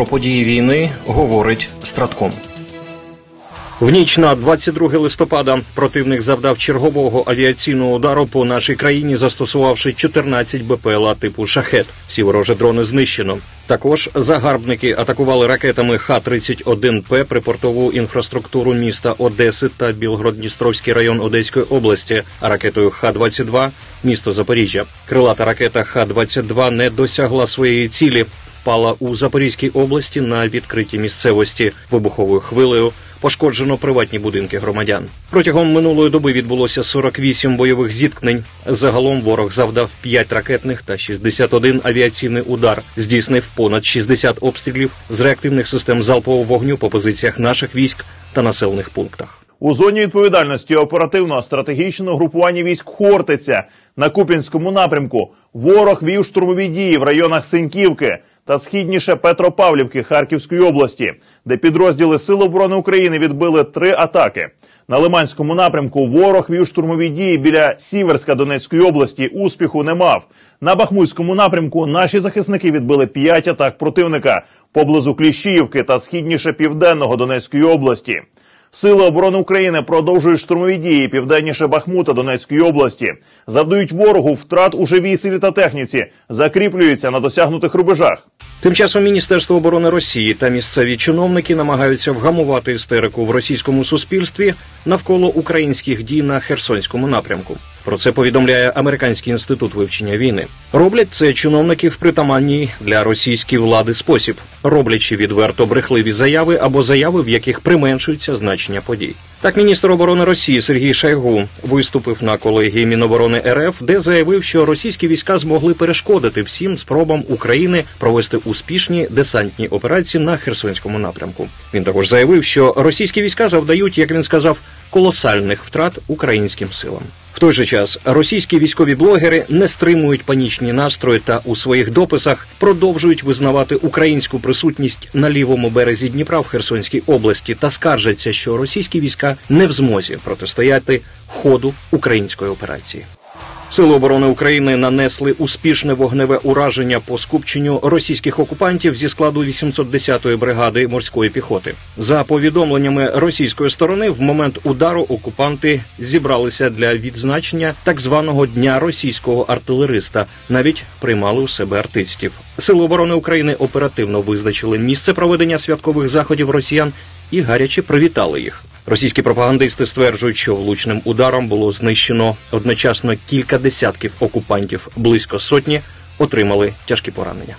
Про події війни говорить Стратком. В ніч на 22 листопада противник завдав чергового авіаційного удару по нашій країні, застосувавши 14 БПЛА типу шахет. Всі ворожі дрони знищено. Також загарбники атакували ракетами Х-31П припортову інфраструктуру міста Одеси та Білгород-Дністровський район Одеської області, а ракетою Х-22 – місто Запоріжжя. Крилата ракета Х-22 не досягла своєї цілі. Впала у Запорізькій області на відкритій місцевості вибуховою хвилею. Пошкоджено приватні будинки громадян. Протягом минулої доби відбулося 48 бойових зіткнень. Загалом ворог завдав 5 ракетних та 61 авіаційний удар, здійснив понад 60 обстрілів з реактивних систем залпового вогню по позиціях наших військ та населених пунктах. У зоні відповідальності оперативного стратегічного групування військ Хортиця на Купінському напрямку ворог вів штурмові дії в районах Синьківки та східніше Петропавлівки Харківської області, де підрозділи Сил оборони України відбили три атаки. На Лиманському напрямку ворог вів штурмові дії біля Сіверська Донецької області. Успіху не мав. На Бахмутському напрямку наші захисники відбили п'ять атак противника поблизу Кліщіївки та східніше південного Донецької області. Сили оборони України продовжують штурмові дії південніше Бахмута Донецької області, завдають ворогу втрат у живій силі та техніці, закріплюються на досягнутих рубежах. Тим часом Міністерство оборони Росії та місцеві чиновники намагаються вгамувати істерику в російському суспільстві навколо українських дій на Херсонському напрямку. Про це повідомляє Американський інститут вивчення війни. Роблять це чиновники в притаманній для російської влади спосіб, роблячи відверто брехливі заяви або заяви, в яких применшується значення подій. Так, міністр оборони Росії Сергій Шайгу виступив на колегії Міноборони РФ, де заявив, що російські війська змогли перешкодити всім спробам України провести успішні десантні операції на Херсонському напрямку. Він також заявив, що російські війська завдають, як він сказав, колосальних втрат українським силам. В той же час російські військові блогери не стримують панічні настрої та у своїх дописах продовжують визнавати українську присутність на лівому березі Дніпра в Херсонській області та скаржаться, що російські війська не в змозі протистояти ходу української операції. Сили оборони України нанесли успішне вогневе ураження по скупченню російських окупантів зі складу 810-ї бригади морської піхоти. За повідомленнями російської сторони, в момент удару окупанти зібралися для відзначення так званого дня російського артилериста. Навіть приймали у себе артистів. Сили оборони України оперативно визначили місце проведення святкових заходів росіян і гаряче привітали їх. Російські пропагандисти стверджують, що влучним ударом було знищено одночасно кілька десятків окупантів, близько сотні отримали тяжкі поранення.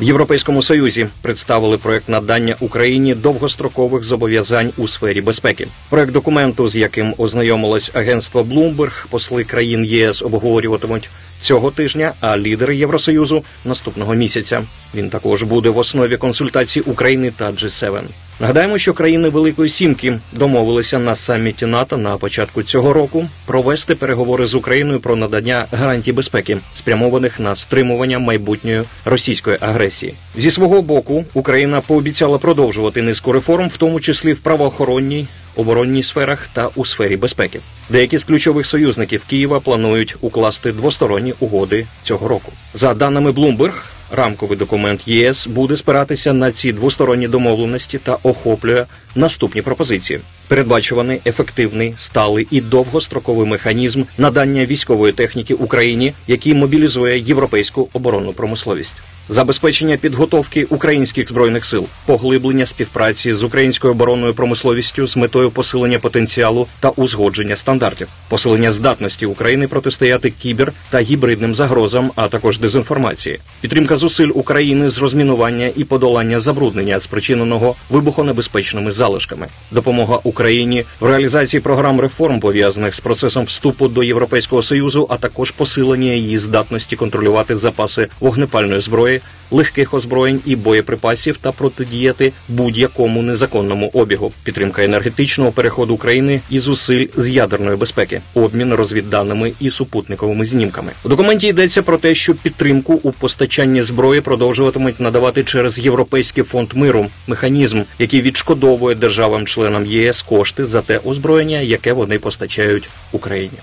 В Європейському Союзі представили проект надання Україні довгострокових зобов'язань у сфері безпеки. Проект документу, з яким ознайомилось агентство Bloomberg, посли країн ЄС обговорюватимуть цього тижня, а лідери Євросоюзу наступного місяця. Він також буде в основі консультацій України та G7. Нагадаємо, що країни Великої Сімки домовилися на саміті НАТО на початку цього року провести переговори з Україною про надання гарантій безпеки, спрямованих на стримування майбутньої російської агресії. Зі свого боку Україна пообіцяла продовжувати низку реформ, в тому числі в правоохоронній. Оборонній сферах та у сфері безпеки деякі з ключових союзників Києва планують укласти двосторонні угоди цього року. За даними Bloomberg, рамковий документ ЄС буде спиратися на ці двосторонні домовленості та охоплює наступні пропозиції: передбачуваний ефективний, сталий і довгостроковий механізм надання військової техніки Україні, який мобілізує європейську оборонну промисловість. Забезпечення підготовки українських збройних сил, поглиблення співпраці з українською оборонною промисловістю з метою посилення потенціалу та узгодження стандартів, посилення здатності України протистояти кібер та гібридним загрозам, а також дезінформації, підтримка зусиль України з розмінування і подолання забруднення, спричиненого вибухонебезпечними залишками, допомога Україні в реалізації програм реформ пов'язаних з процесом вступу до Європейського союзу, а також посилення її здатності контролювати запаси вогнепальної зброї, легких озброєнь і боєприпасів та протидіяти будь-якому незаконному обігу, підтримка енергетичного переходу України і зусиль з ядерної безпеки, обмін розвідданими і супутниковими знімками. У документі йдеться про те, що підтримку у постачанні зброї продовжуватимуть надавати через Європейський фонд миру, механізм, який відшкодовує державам-членам ЄС кошти за те озброєння, яке вони постачають Україні.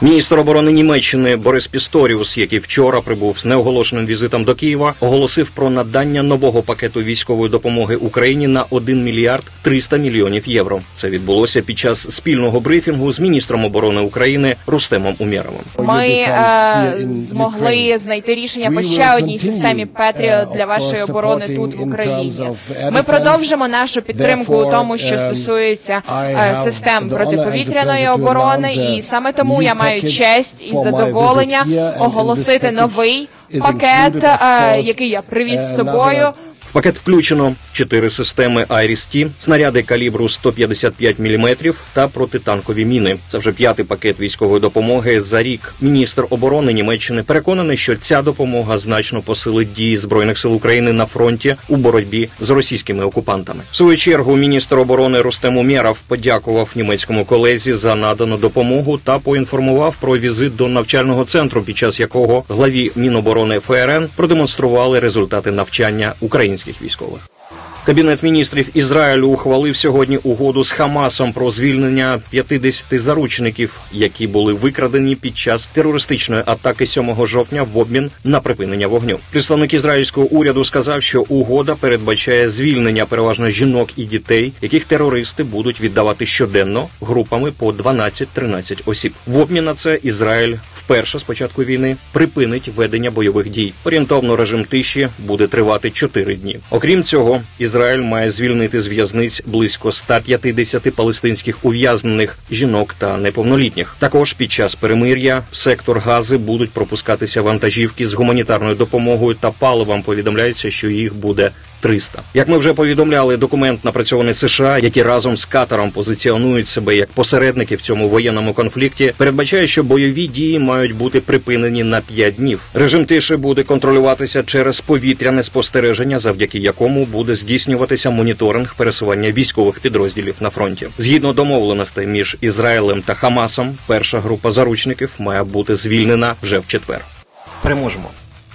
Міністр оборони Німеччини Борис Пісторіус, який вчора прибув з неоголошеним візитом до Києва, оголосив про надання нового пакету військової допомоги Україні на 1 мільярд 300 мільйонів євро. Це відбулося під час спільного брифінгу з міністром оборони України Рустемом Умєровим. Ми е, змогли знайти рішення по ще одній системі Петріот для вашої оборони тут в Україні. Ми продовжимо нашу підтримку у тому, що стосується е, систем протиповітряної оборони, і саме тому я маю честь і задоволення оголосити новий пакет, е, який я привіз з собою. Пакет включено чотири системи IRIS-T, снаряди калібру 155 мм та протитанкові міни. Це вже п'ятий пакет військової допомоги за рік. Міністр оборони Німеччини переконаний, що ця допомога значно посилить дії збройних сил України на фронті у боротьбі з російськими окупантами. В свою чергу міністр оборони Рустем Умєров подякував німецькому колезі за надану допомогу та поінформував про візит до навчального центру, під час якого главі Міноборони ФРН продемонстрували результати навчання українських військових. Кабінет міністрів Ізраїлю ухвалив сьогодні угоду з Хамасом про звільнення 50 заручників, які були викрадені під час терористичної атаки 7 жовтня в обмін на припинення вогню. Представник ізраїльського уряду сказав, що угода передбачає звільнення переважно жінок і дітей, яких терористи будуть віддавати щоденно групами по 12-13 осіб. В обмін на це Ізраїль вперше з початку війни припинить ведення бойових дій. Орієнтовно режим тиші буде тривати 4 дні. Окрім цього, Ізраїль має звільнити з в'язниць близько 150 палестинських ув'язнених жінок та неповнолітніх. Також під час перемир'я в сектор Гази будуть пропускатися вантажівки з гуманітарною допомогою та паливом. Повідомляється, що їх буде 300. Як ми вже повідомляли, документ напрацьований США, які разом з Катаром позиціонують себе як посередники в цьому воєнному конфлікті, передбачає, що бойові дії мають бути припинені на 5 днів. Режим тиші буде контролюватися через повітряне спостереження, завдяки якому буде здійснюватися моніторинг пересування військових підрозділів на фронті. Згідно домовленостей між Ізраїлем та Хамасом, перша група заручників має бути звільнена вже в четвер. Переможемо.